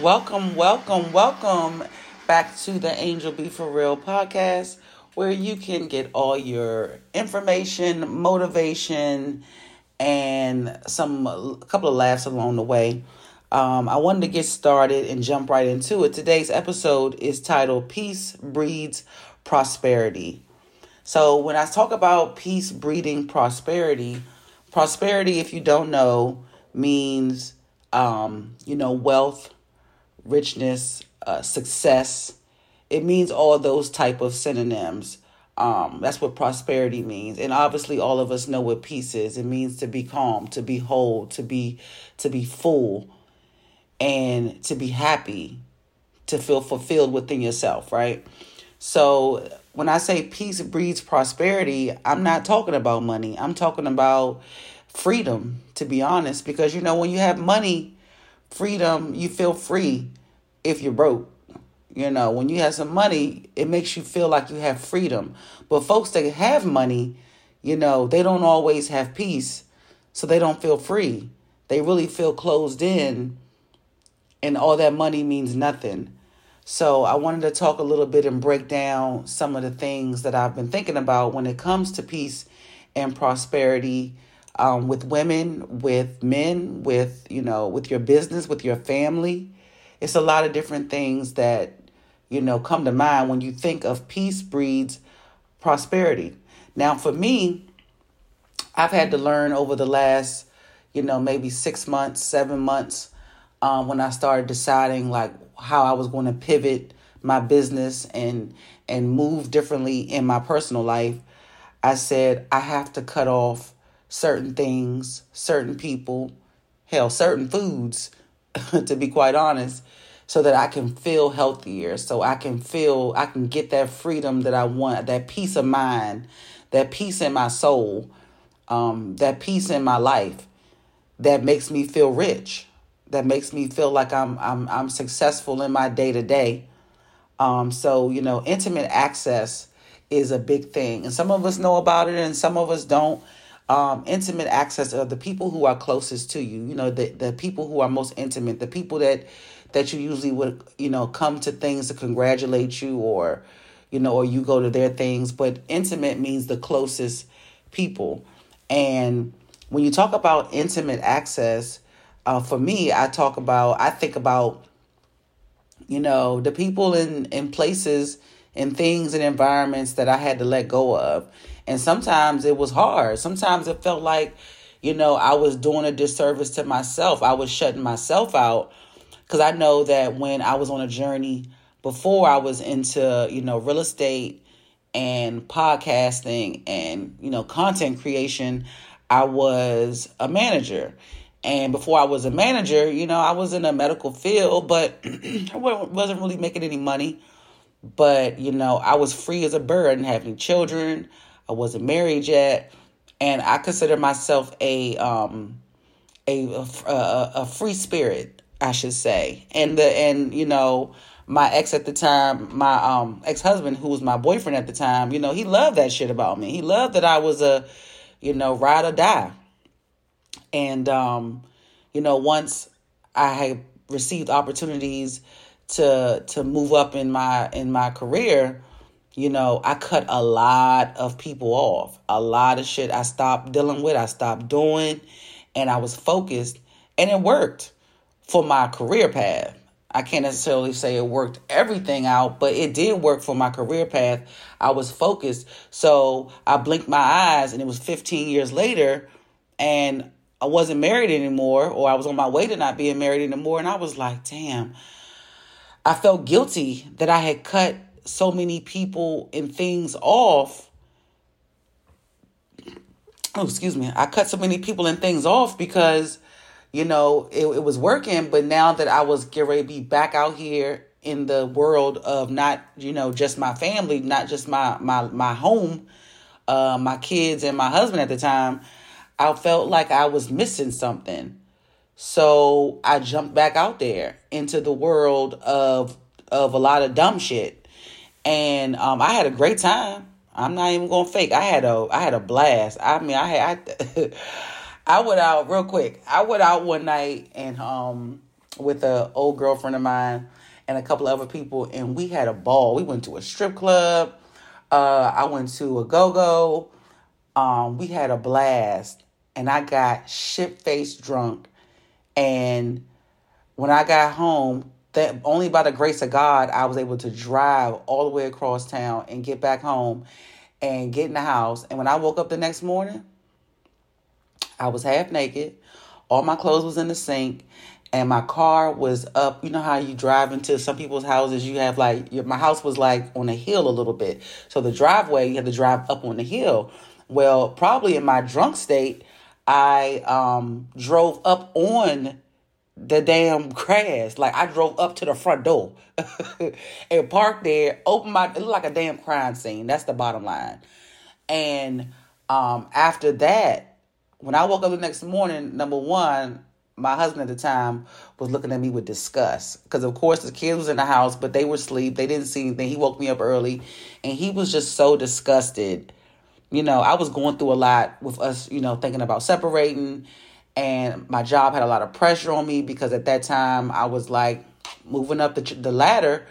Welcome, welcome, welcome back to the Angel Be For Real podcast, where you can get all your information, motivation, and some a couple of laughs along the way. Um, I wanted to get started and jump right into it. Today's episode is titled Peace Breeds Prosperity. So, when I talk about peace breeding prosperity, prosperity, if you don't know, means, um, you know, wealth, richness, uh, success. It means all those type of synonyms. Um, that's what prosperity means. And obviously all of us know what peace is. It means to be calm, to be whole, to be to be full, and to be happy, to feel fulfilled within yourself, right? So when I say peace breeds prosperity, I'm not talking about money. I'm talking about freedom, to be honest, because you know, when you have money, freedom, you feel free if you're broke. You know, when you have some money, it makes you feel like you have freedom. But folks that have money, you know, they don't always have peace, so they don't feel free. They really feel closed in, and all that money means nothing. So, I wanted to talk a little bit and break down some of the things that I've been thinking about when it comes to peace and prosperity um, with women, with men, with, you know, with your business, with your family it's a lot of different things that, you know, come to mind when you think of peace breeds prosperity. Now, for me, I've had to learn over the last, you know, maybe six months, seven months, um, when I started deciding like how I was going to pivot my business and and move differently in my personal life. I said I have to cut off certain things, certain people, hell, certain foods to be quite honest, so that I can feel healthier, so I can feel, I can get that freedom that I want, that peace of mind, that peace in my soul, um, that peace in my life that makes me feel rich, that makes me feel like I'm I'm I'm successful in my day to day. So you know, intimate access is a big thing, and some of us know about it, and some of us don't um, intimate access of the people who are closest to you. You know, the the people who are most intimate, the people that that you usually would you know come to things to congratulate you or you know or you go to their things. But intimate means the closest people, and when you talk about intimate access, uh, for me, I talk about I think about you know the people in in places and things and environments that I had to let go of and sometimes it was hard. Sometimes it felt like, you know, I was doing a disservice to myself. I was shutting myself out because I know that when I was on a journey before I was into, you know, real estate and podcasting and, you know, content creation, I was a manager. And before I was a manager, you know, I was in a medical field, but I wasn't really making any money. But, you know, I was free as a bird and having children. I wasn't married yet, and I consider myself a um a a, a free spirit, I should say. And the and you know my ex at the time, my um ex husband who was my boyfriend at the time, you know he loved that shit about me. He loved that I was a you know ride or die. And um you know once I had received opportunities to to move up in my in my career you know, I cut a lot of people off. A lot of shit I stopped dealing with, I stopped doing, and I was focused, and it worked for my career path. I can't necessarily say it worked everything out, but it did work for my career path. I was focused. So I blinked my eyes, and it was 15 years later, and I wasn't married anymore, or I was on my way to not being married anymore. And I was like, damn, I felt guilty that I had cut so many people and things off. Oh, excuse me. I cut so many people and things off because, you know, it, it was working. But now that I was getting ready to be back out here in the world of not, you know, just my family, not just my my my home, uh, my kids and my husband at the time, I felt like I was missing something. So I jumped back out there into the world of of a lot of dumb shit and um, I had a great time. I'm not even gonna fake. I had a I had a blast. I mean, I had I, I went out real quick. I went out one night and um with a old girlfriend of mine and a couple other people, and we had a ball. We went to a strip club. Uh, I went to a go go. Um, we had a blast, and I got shit faced drunk. And when I got home, that only by the grace of God, I was able to drive all the way across town and get back home and get in the house. And when I woke up the next morning, I was half naked. All my clothes was in the sink and my car was up. You know how you drive into some people's houses, you have like your, my house was like on a hill a little bit. So the driveway, you had to drive up on the hill. Well, probably in my drunk state, I um drove up on the damn grass. Like I drove up to the front door and parked there, opened my it looked like a damn crime scene. That's the bottom line. And um after that, when I woke up the next morning, number one, my husband at the time was looking at me with disgust because of course the kids was in the house but they were asleep they didn't see anything he woke me up early and he was just so disgusted you know i was going through a lot with us you know thinking about separating and my job had a lot of pressure on me because at that time i was like moving up the, the ladder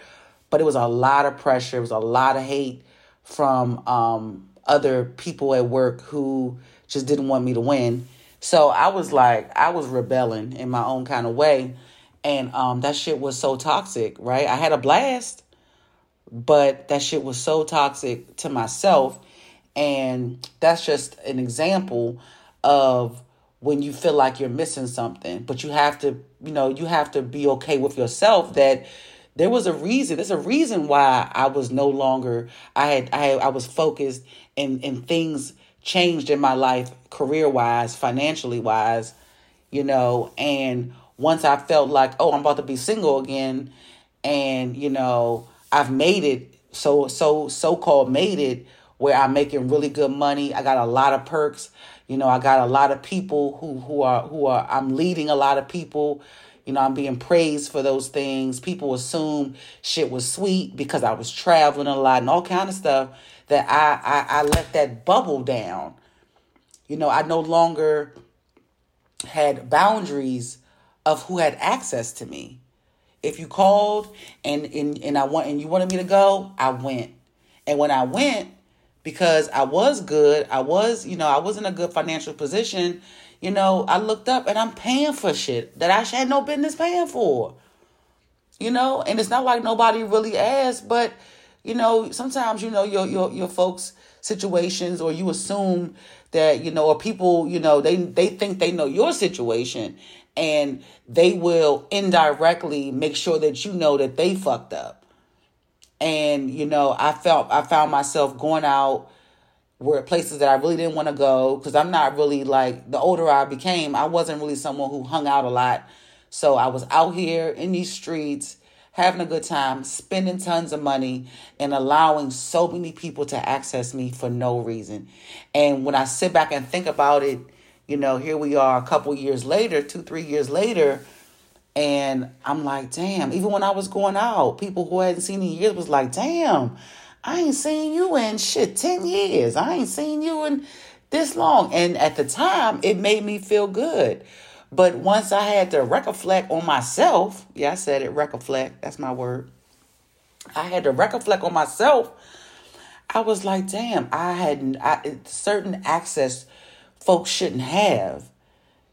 but it was a lot of pressure it was a lot of hate from um, other people at work who just didn't want me to win so I was like, I was rebelling in my own kind of way. And um, that shit was so toxic, right? I had a blast, but that shit was so toxic to myself. And that's just an example of when you feel like you're missing something, but you have to, you know, you have to be okay with yourself that there was a reason. There's a reason why I was no longer, I had, I, I was focused and and things changed in my life career wise, financially wise, you know, and once I felt like, oh, I'm about to be single again and, you know, I've made it so so so called made it where I'm making really good money. I got a lot of perks. You know, I got a lot of people who who are who are I'm leading a lot of people. You know, I'm being praised for those things. People assume shit was sweet because I was traveling a lot and all kind of stuff that I, I, I let that bubble down. You know, I no longer had boundaries of who had access to me. If you called and, and, and I want and you wanted me to go, I went. And when I went, because I was good, I was, you know, I was in a good financial position, you know, I looked up and I'm paying for shit that I had no business paying for. You know, and it's not like nobody really asked, but you know, sometimes you know your your your folks situations or you assume that you know or people you know they they think they know your situation and they will indirectly make sure that you know that they fucked up and you know i felt i found myself going out where places that i really didn't want to go because i'm not really like the older i became i wasn't really someone who hung out a lot so i was out here in these streets having a good time, spending tons of money, and allowing so many people to access me for no reason. And when I sit back and think about it, you know, here we are a couple years later, two, three years later, and I'm like, damn, even when I was going out, people who hadn't seen me in years was like, damn, I ain't seen you in shit 10 years. I ain't seen you in this long. And at the time, it made me feel good. But once I had to reflect on myself, yeah, I said it, reflect, that's my word. I had to reflect on myself. I was like, damn, I had I, certain access folks shouldn't have.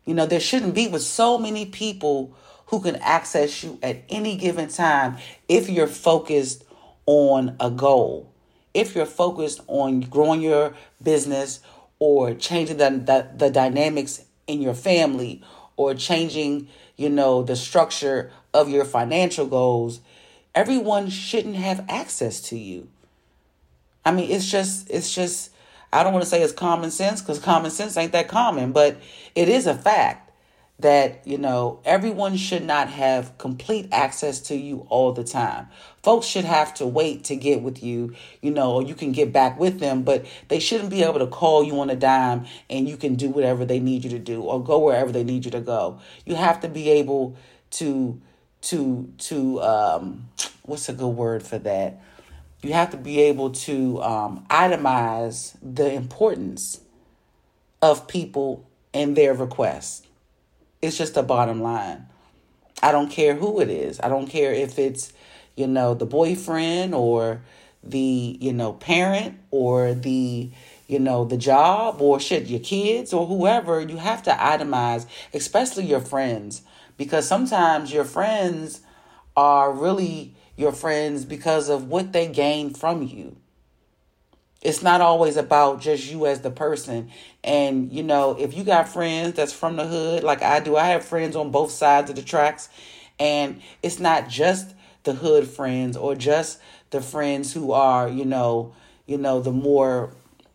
You know, there shouldn't be with so many people who can access you at any given time if you're focused on a goal. If you're focused on growing your business or changing the, the, the dynamics in your family or changing, you know, the structure of your financial goals, everyone shouldn't have access to you. I mean, it's just, it's just, I don't want to say it's common sense because common sense ain't that common, but it is a fact that you know everyone should not have complete access to you all the time. Folks should have to wait to get with you you know or you can get back with them but they shouldn't be able to call you on a dime and you can do whatever they need you to do or go wherever they need you to go. You have to be able to to to um what's a good word for that? You have to be able to um, itemize the importance of people and their requests it's just a bottom line. I don't care who it is. I don't care if it's, you know, the boyfriend or the, you know, parent or the, you know, the job or shit, your kids or whoever. You have to itemize, especially your friends, because sometimes your friends are really your friends because of what they gain from you. It's not always about just you as the person. And, you know, if you got friends that's from the hood, like I do, I have friends on both sides of the tracks. And it's not just the hood friends or just the friends who are, you know, you know, the more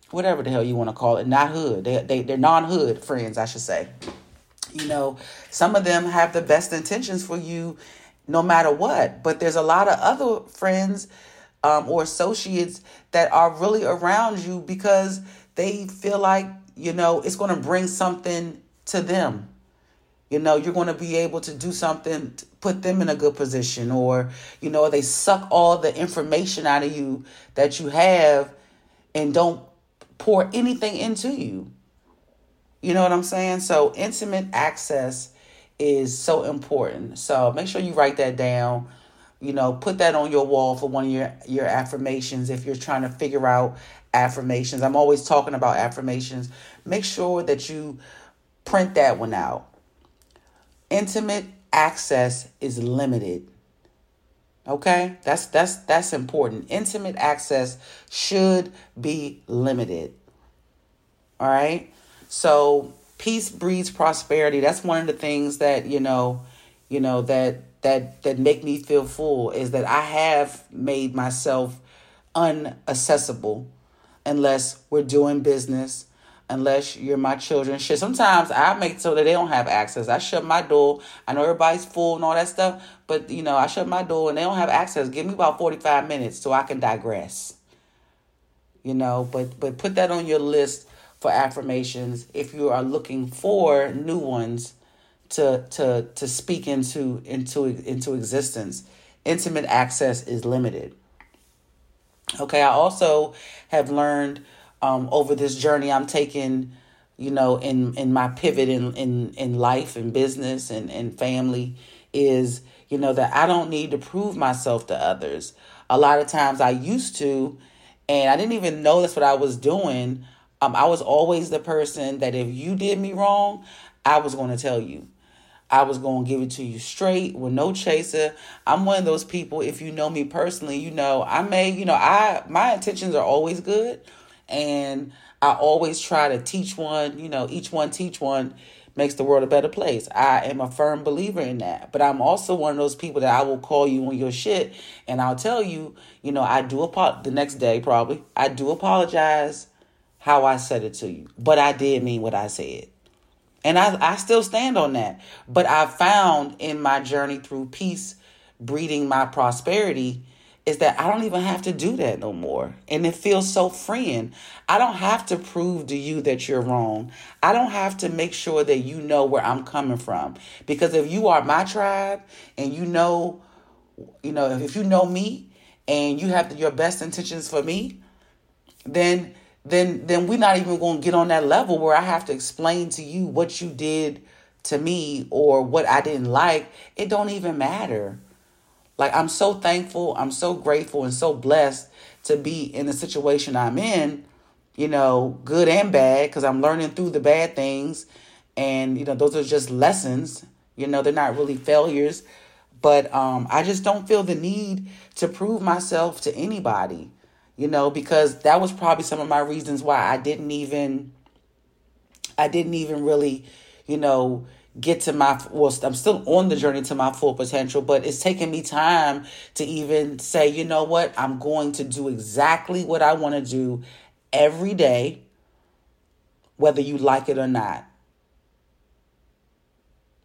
whatever the hell you want to call it, not hood. They they they're non-hood friends, I should say. You know, some of them have the best intentions for you no matter what, but there's a lot of other friends um, or associates that are really around you because they feel like, you know, it's going to bring something to them. You know, you're going to be able to do something, to put them in a good position, or, you know, they suck all the information out of you that you have and don't pour anything into you. You know what I'm saying? So, intimate access is so important. So, make sure you write that down you know put that on your wall for one of your your affirmations if you're trying to figure out affirmations. I'm always talking about affirmations. Make sure that you print that one out. Intimate access is limited. Okay? That's that's that's important. Intimate access should be limited. All right so peace breeds prosperity. That's one of the things that you know you know that that that make me feel full is that I have made myself unaccessible unless we're doing business, unless you're my children. Shit, sometimes I make so that they don't have access. I shut my door. I know everybody's full and all that stuff, but you know, I shut my door and they don't have access. Give me about 45 minutes so I can digress. You know, but but put that on your list for affirmations if you are looking for new ones to to to speak into into into existence. Intimate access is limited. Okay i also have learned um, over this journey i'm taking you know in in my pivot in in in life and business and and family is you know that i don't need to prove myself to others. A lot of times i used to and i didn't even know that's what i was doing. Um, i was always the person that if you did me wrong i was going to tell you I was going to give it to you straight with no chaser. I'm one of those people if you know me personally, you know, I may, you know, I my intentions are always good and I always try to teach one, you know, each one teach one makes the world a better place. I am a firm believer in that. But I'm also one of those people that I will call you on your shit and I'll tell you, you know, I do apo- the next day probably. I do apologize how I said it to you, but I did mean what I said. And I, I still stand on that. But I found in my journey through peace, breeding my prosperity, is that I don't even have to do that no more. And it feels so freeing. I don't have to prove to you that you're wrong. I don't have to make sure that you know where I'm coming from. Because if you are my tribe and you know, you know, if you know me and you have your best intentions for me, then then then we're not even going to get on that level where I have to explain to you what you did to me or what I didn't like. It don't even matter. Like I'm so thankful, I'm so grateful and so blessed to be in the situation I'm in, you know, good and bad cuz I'm learning through the bad things and you know those are just lessons. You know, they're not really failures, but um I just don't feel the need to prove myself to anybody you know, because that was probably some of my reasons why I didn't even I didn't even really, you know, get to my well I'm still on the journey to my full potential, but it's taken me time to even say, you know what, I'm going to do exactly what I want to do every day whether you like it or not.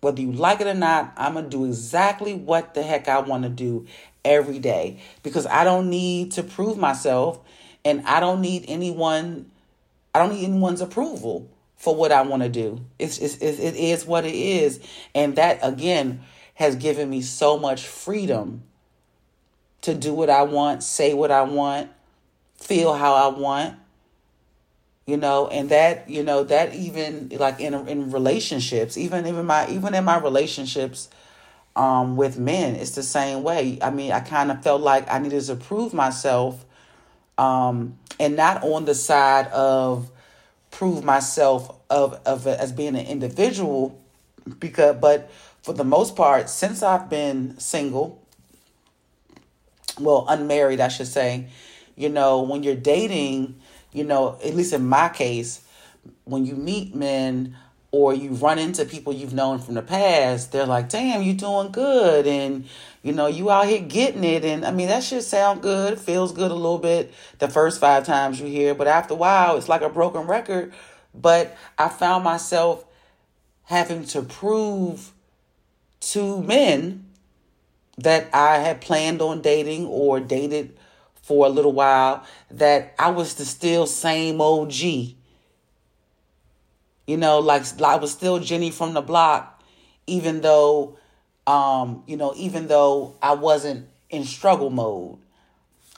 Whether you like it or not, I'm going to do exactly what the heck I want to do every day because I don't need to prove myself and I don't need anyone I don't need anyone's approval for what I want to do. It's, it's it is what it is and that again has given me so much freedom to do what I want, say what I want, feel how I want. You know, and that, you know, that even like in in relationships, even even my even in my relationships um, with men. It's the same way. I mean, I kind of felt like I needed to prove myself, um, and not on the side of prove myself of of as being an individual, because but for the most part, since I've been single, well, unmarried, I should say, you know, when you're dating, you know, at least in my case, when you meet men or you run into people you've known from the past, they're like, damn, you're doing good. And, you know, you out here getting it. And I mean, that should sound good. Feels good a little bit the first five times you hear. But after a while, it's like a broken record. But I found myself having to prove to men that I had planned on dating or dated for a little while that I was the still same OG you know, like I was still Jenny from the block, even though, um, you know, even though I wasn't in struggle mode.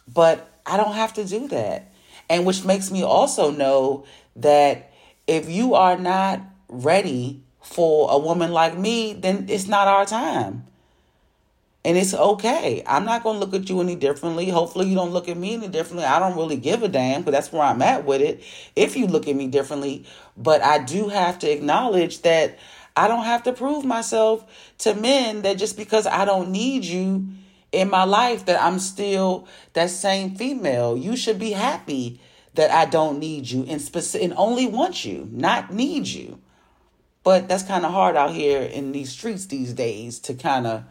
But I don't have to do that. And which makes me also know that if you are not ready for a woman like me, then it's not our time. And it's okay. I'm not going to look at you any differently. Hopefully, you don't look at me any differently. I don't really give a damn because that's where I'm at with it. If you look at me differently, but I do have to acknowledge that I don't have to prove myself to men that just because I don't need you in my life, that I'm still that same female. You should be happy that I don't need you and, speci- and only want you, not need you. But that's kind of hard out here in these streets these days to kind of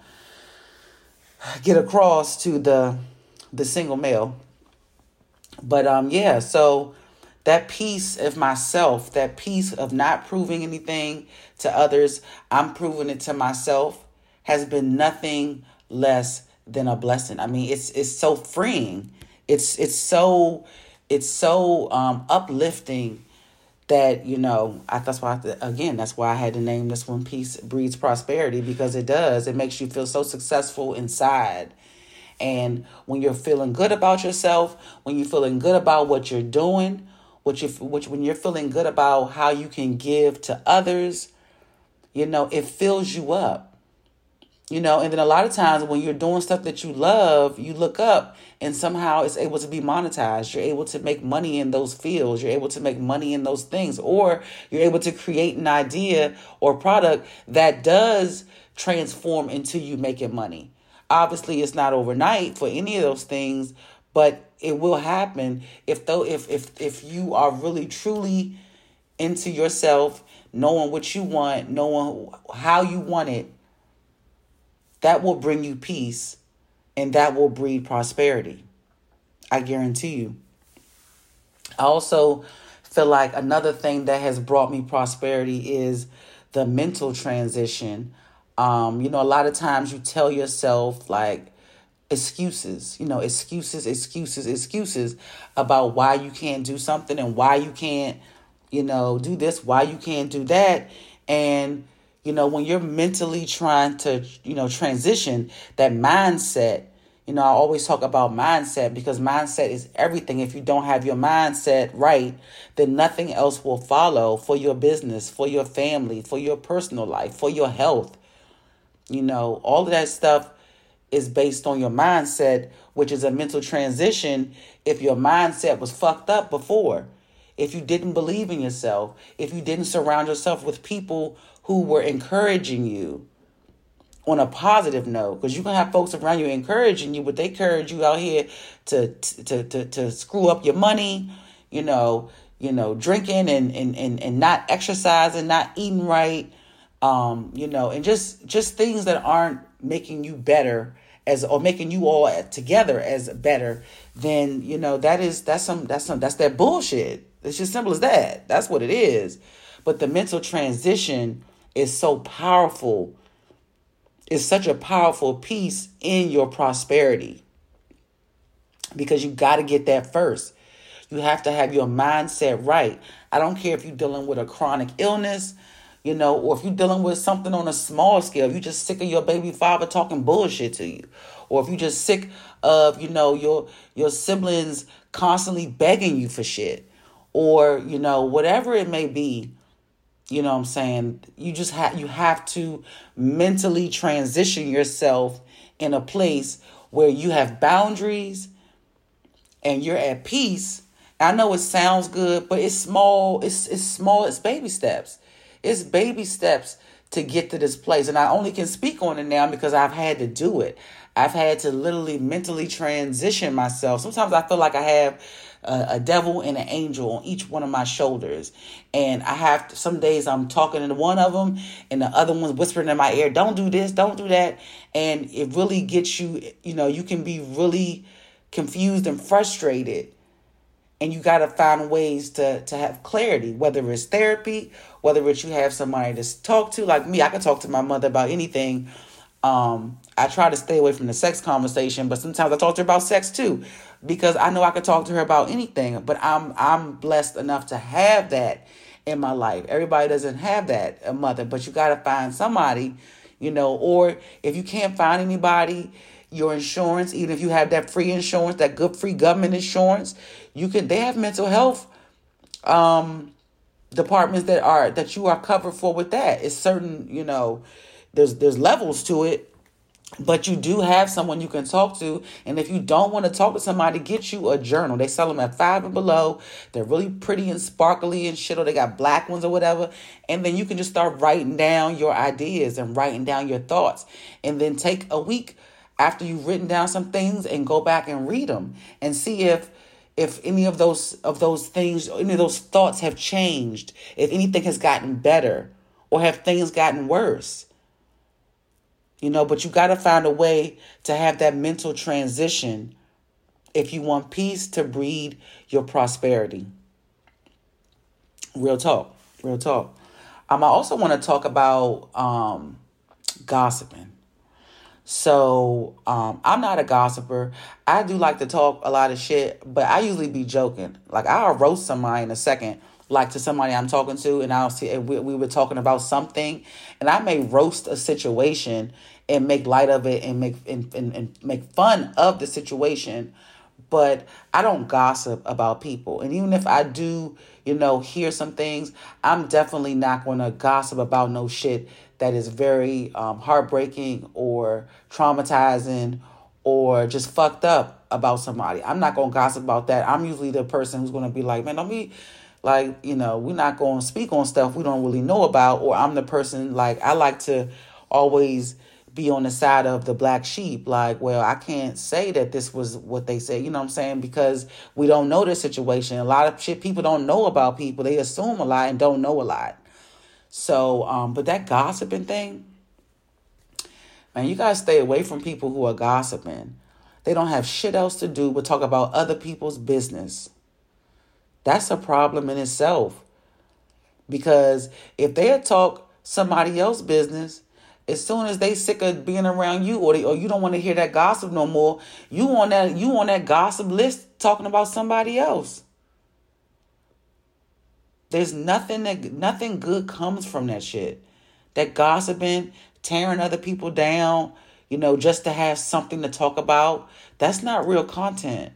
get across to the the single male. But um yeah, so that piece of myself, that piece of not proving anything to others, I'm proving it to myself has been nothing less than a blessing. I mean, it's it's so freeing. It's it's so it's so um uplifting that you know I, that's why I, again that's why i had to name this one peace breeds prosperity because it does. It makes you feel so successful inside. And when you're feeling good about yourself when you're feeling good about what you're doing what you which when you're feeling good about how you can give to others you know it fills you up you know, and then a lot of times when you're doing stuff that you love, you look up and somehow it's able to be monetized. You're able to make money in those fields. You're able to make money in those things. Or you're able to create an idea or product that does transform into you making money. Obviously, it's not overnight for any of those things, but it will happen if though if if if you are really truly into yourself, knowing what you want, knowing how you want it that will bring you peace and that will breed prosperity. I guarantee you. I also feel like another thing that has brought me prosperity is the mental transition. Um, you know, a lot of times you tell yourself like excuses, you know, excuses, excuses, excuses about why you can't do something and why you can't, you know, do this, why you can't do that. And you know, when you're mentally trying to, you know, transition that mindset, you know, I always talk about mindset because mindset is everything. If you don't have your mindset right, then nothing else will follow for your business, for your family, for your personal life, for your health. You know, all of that stuff is based on your mindset, which is a mental transition if your mindset was fucked up before. If you didn't believe in yourself, if you didn't surround yourself with people who were encouraging you on a positive note because you can have folks around you encouraging you but they encourage you out here to to to, to screw up your money you know you know drinking and and and, and not exercising not eating right um you know and just just things that aren't making you better as or making you all together as better then you know that is that's some that's some that's that bullshit. It's just simple as that. That's what it is. But the mental transition is so powerful. It's such a powerful piece in your prosperity because you got to get that first. You have to have your mindset right. I don't care if you're dealing with a chronic illness, you know, or if you're dealing with something on a small scale. You're just sick of your baby father talking bullshit to you, or if you're just sick of you know your your siblings constantly begging you for shit, or you know whatever it may be You know what I'm saying? You just have you have to mentally transition yourself in a place where you have boundaries and you're at peace. I know it sounds good, but it's small, it's it's small, it's baby steps. It's baby steps to get to this place. And I only can speak on it now because I've had to do it. I've had to literally mentally transition myself. Sometimes I feel like I have a, devil and an angel on each one of my shoulders. And I have to, some days I'm talking to one of them and the other one's whispering in my ear, don't do this, don't do that. And it really gets you, you know, you can be really confused and frustrated and you got to find ways to to have clarity whether it's therapy whether it's you have somebody to talk to like me i can talk to my mother about anything um i try to stay away from the sex conversation but sometimes i talk to her about sex too because i know i can talk to her about anything but i'm i'm blessed enough to have that in my life everybody doesn't have that a mother but you got to find somebody you know or if you can't find anybody your insurance, even if you have that free insurance, that good free government insurance, you can they have mental health um departments that are that you are covered for with that. It's certain, you know, there's there's levels to it. But you do have someone you can talk to. And if you don't want to talk to somebody, get you a journal. They sell them at five and below. They're really pretty and sparkly and shit, or they got black ones or whatever. And then you can just start writing down your ideas and writing down your thoughts. And then take a week after you've written down some things and go back and read them and see if if any of those of those things any of those thoughts have changed if anything has gotten better or have things gotten worse you know but you got to find a way to have that mental transition if you want peace to breed your prosperity real talk real talk um, i also want to talk about um, gossiping so um, I'm not a gossiper. I do like to talk a lot of shit, but I usually be joking. Like I'll roast somebody in a second, like to somebody I'm talking to, and I'll see we, we were talking about something, and I may roast a situation and make light of it and make and, and, and make fun of the situation, but I don't gossip about people. And even if I do, you know, hear some things, I'm definitely not going to gossip about no shit that is very um, heartbreaking or traumatizing or just fucked up about somebody. I'm not to gossip about that. I'm usually the person who's to be like, man, don't be like, you know, we're not going to speak on stuff we don't really know about. Or I'm the person like, I like to always be on the side of the black sheep. Like, well, I can't say that this was what they said, you know what I'm saying? Because we don't know the situation. A lot of shit people don't know about people. They assume a lot and don't know a lot. So, um, but that gossiping thing, man, you gotta stay away from people who are gossiping. They don't have shit else to do but talk about other people's business. That's a problem in itself. Because if they talk somebody else's business, as soon as they sick of being around you or they, or you don't want to hear that gossip no more, you on that you on that gossip list talking about somebody else. There's nothing that nothing good comes from that shit. That gossiping, tearing other people down, you know, just to have something to talk about, that's not real content.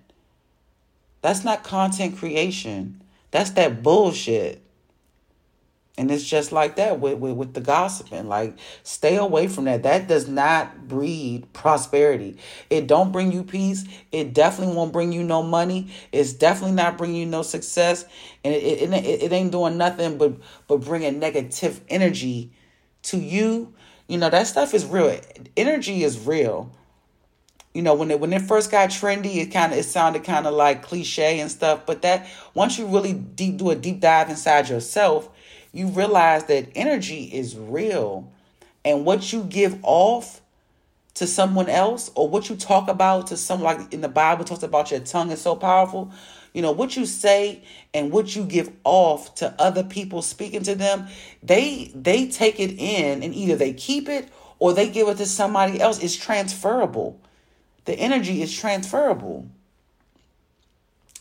That's not content creation. That's that bullshit. And it's just like that with, with, with the gossiping. Like, stay away from that. That does not breed prosperity. It don't bring you peace. It definitely won't bring you no money. It's definitely not bringing you no success. And it, it, it, it ain't doing nothing but, but bringing negative energy to you. You know, that stuff is real. Energy is real. You know, when it when it first got trendy, it kind of it sounded kind of like cliche and stuff. But that once you really deep do a deep dive inside yourself, you realize that energy is real. And what you give off to someone else or what you talk about to someone like in the Bible talks about your tongue is so powerful. You know, what you say and what you give off to other people speaking to them, they they take it in and either they keep it or they give it to somebody else. It's transferable. The energy is transferable.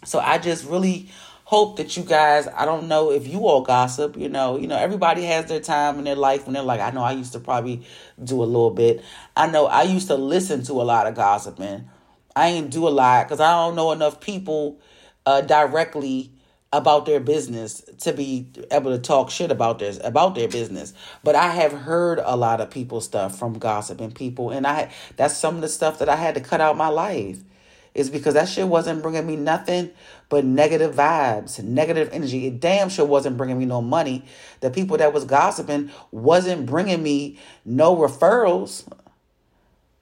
So I just really hope that you guys i don't know if you all gossip you know you know everybody has their time in their life when they're like i know i used to probably do a little bit i know i used to listen to a lot of gossiping i ain't do a lot because i don't know enough people uh, directly about their business to be able to talk shit about their about their business. But I have heard a lot of people stuff from gossiping people, and I that's some of the stuff that I had to cut out my life. Is because that shit wasn't bringing me nothing but negative vibes, negative energy. It damn sure wasn't bringing me no money. The people that was gossiping wasn't bringing me no referrals.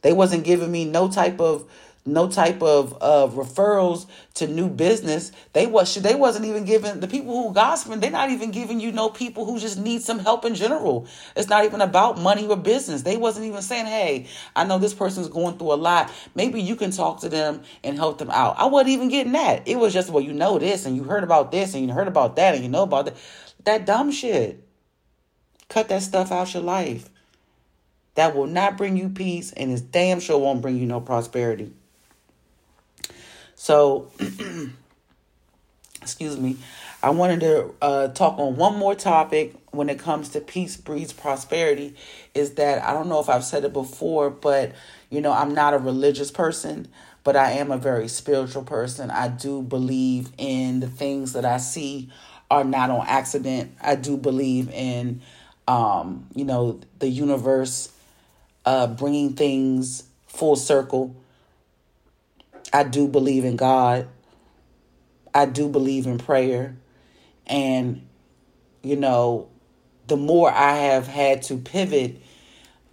They wasn't giving me no type of no type of of referrals to new business. They was they wasn't even giving the people who gossiping. They're not even giving you no people who just need some help in general. It's not even about money or business. They wasn't even saying, "Hey, I know this person's going through a lot. Maybe you can talk to them and help them out." I wasn't even getting that. It was just, "Well, you know this, and you heard about this, and you heard about that, and you know about that." That dumb shit. Cut that stuff out your life. That will not bring you peace, and it's damn sure won't bring you no prosperity. So, excuse me, I wanted to uh, talk on one more topic when it comes to peace breeds prosperity. Is that I don't know if I've said it before, but you know, I'm not a religious person, but I am a very spiritual person. I do believe in the things that I see are not on accident. I do believe in, um, you know, the universe uh, bringing things full circle I do believe in God. I do believe in prayer. And, you know, the more I have had to pivot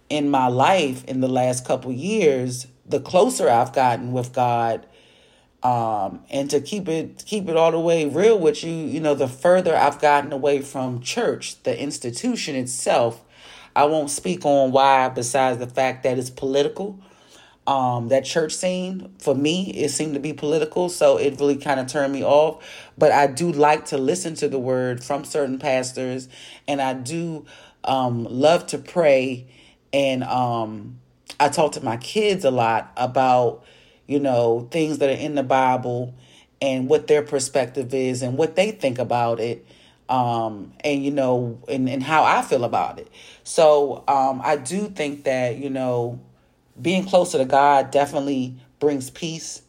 in my life in the last couple years, the closer I've gotten with God. Um, and to keep it keep it all the way real with you, you know, the further I've gotten away from church, the institution itself, I won't speak on why besides the fact that it's political um, that church scene for me it seemed to be political so it really kind of turned me off. But i do like to listen to the word from certain pastors and i do um, love to pray. And um, i talk to my kids a lot about you know things that are in the bible and what their perspective is and what they think about it um, and you know and, and how i feel about it. So um, i do think that you know being closer to God definitely brings peace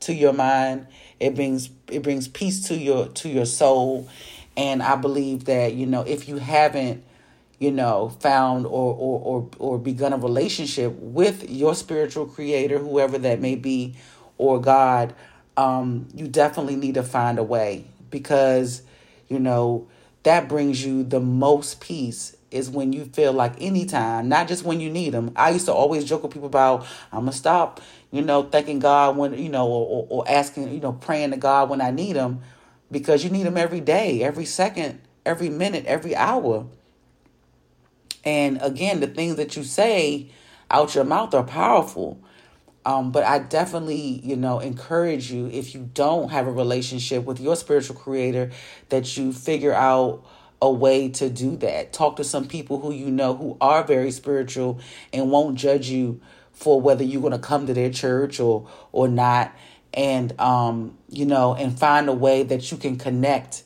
to your mind. It brings it brings peace to your to your soul. And I believe that, you know, if you haven't, you know, found or or or, or begun a relationship with your spiritual creator, whoever that may be, or God, um, you definitely need to find a way because, you know, that brings you the most peace is when you feel like anytime, not just when you need them. I used to always joke with people about, I'm going to stop, you know, thanking God when, you know, or, or asking, you know, praying to God when I need him because you need him every day, every second, every minute, every hour. And again, the things that you say out your mouth are powerful. Um, but I definitely, you know, encourage you if you don't have a relationship with your spiritual creator that you figure out a way to do that. Talk to some people who you know who are very spiritual and won't judge you for whether you're going to come to their church or or not and um you know and find a way that you can connect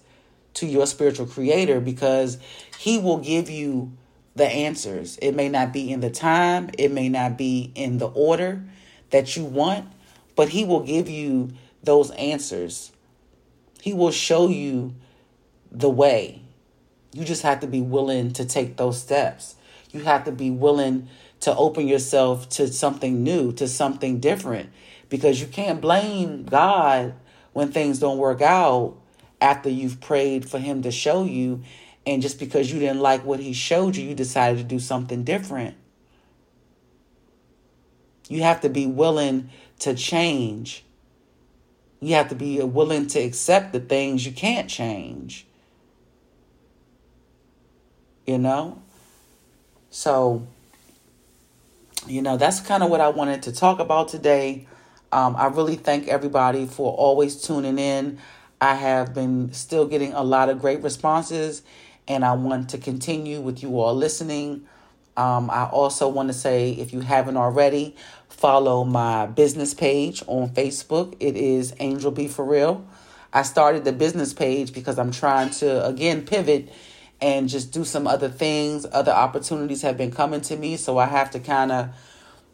to your spiritual creator because he will give you the answers. It may not be in the time, it may not be in the order that you want, but he will give you those answers. He will show you the way. You just have to be willing to take those steps. You have to be willing to open yourself to something new, to something different, because you can't blame God when things don't work out after you've prayed for Him to show you. And just because you didn't like what He showed you, you decided to do something different. You have to be willing to change. You have to be willing to accept the things you can't change you know? So, you know, that's kind of what I wanted to talk about today. Um, I really thank everybody for always tuning in. I have been still getting a lot of great responses, and I want to continue with you all listening. Um, I also want to say, if you haven't already, follow my business page on Facebook. It is Angel B For Real. I started the business page because I'm trying to, again, pivot and just do some other things. Other opportunities have been coming to me, so I have to kind of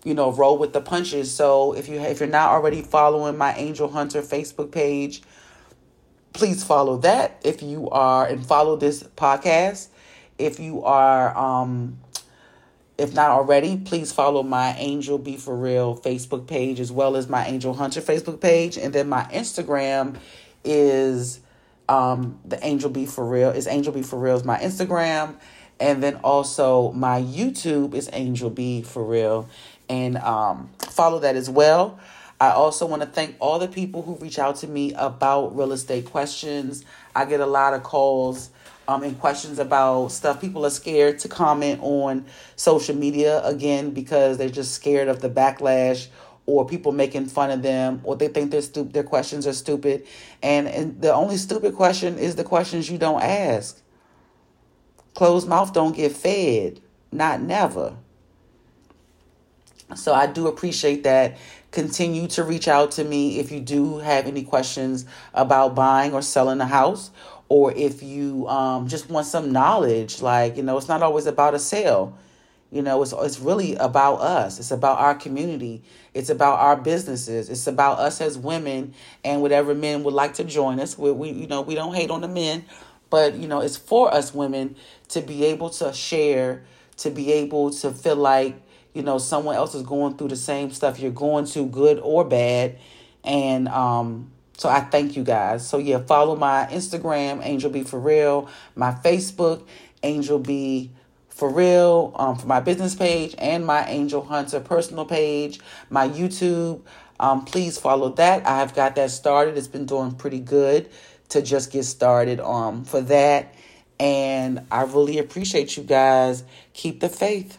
you know roll with the punches. So if you if you're not already following my Angel Hunter Facebook page, please follow that if you are and follow this podcast. If you are um if not already, please follow my Angel Be For Real Facebook page as well as my Angel Hunter Facebook page. And then my Instagram is um, the Angel Be For Real. Is Angel Be For Real is my Instagram. And then also my YouTube is Angel Be For Real. And um, follow that as well. I also want to thank all the people who reach out to me about real estate questions. I get a lot of calls um, and questions about stuff. People are scared to comment on social media again because they're just scared of the backlash or people making fun of them or they think their stu- their questions are stupid. And, and the only stupid question is the questions you don't ask. Closed mouth don't get fed, not never. So I do appreciate that. Continue to reach out to me if you do have any questions about buying or selling a house or if you um, just want some knowledge like you know it's not always about a sale you know it's, it's really about us. It's about our community. It's about our businesses. It's about us as women and whatever men would like to join us. We, we you know we don't hate on the men but you know it's for us women to be able to share to be able to feel like you know someone else is going through the same stuff you're going to good or bad. And um so I thank you guys. So yeah, follow my Instagram, Angel Be For Real, my Facebook, Angel Be For Real, um, for my business page, and my Angel Hunter personal page, my YouTube. Um, please follow that. I have got that started. It's been doing pretty good to just get started um for that. And I really appreciate you guys. Keep the faith.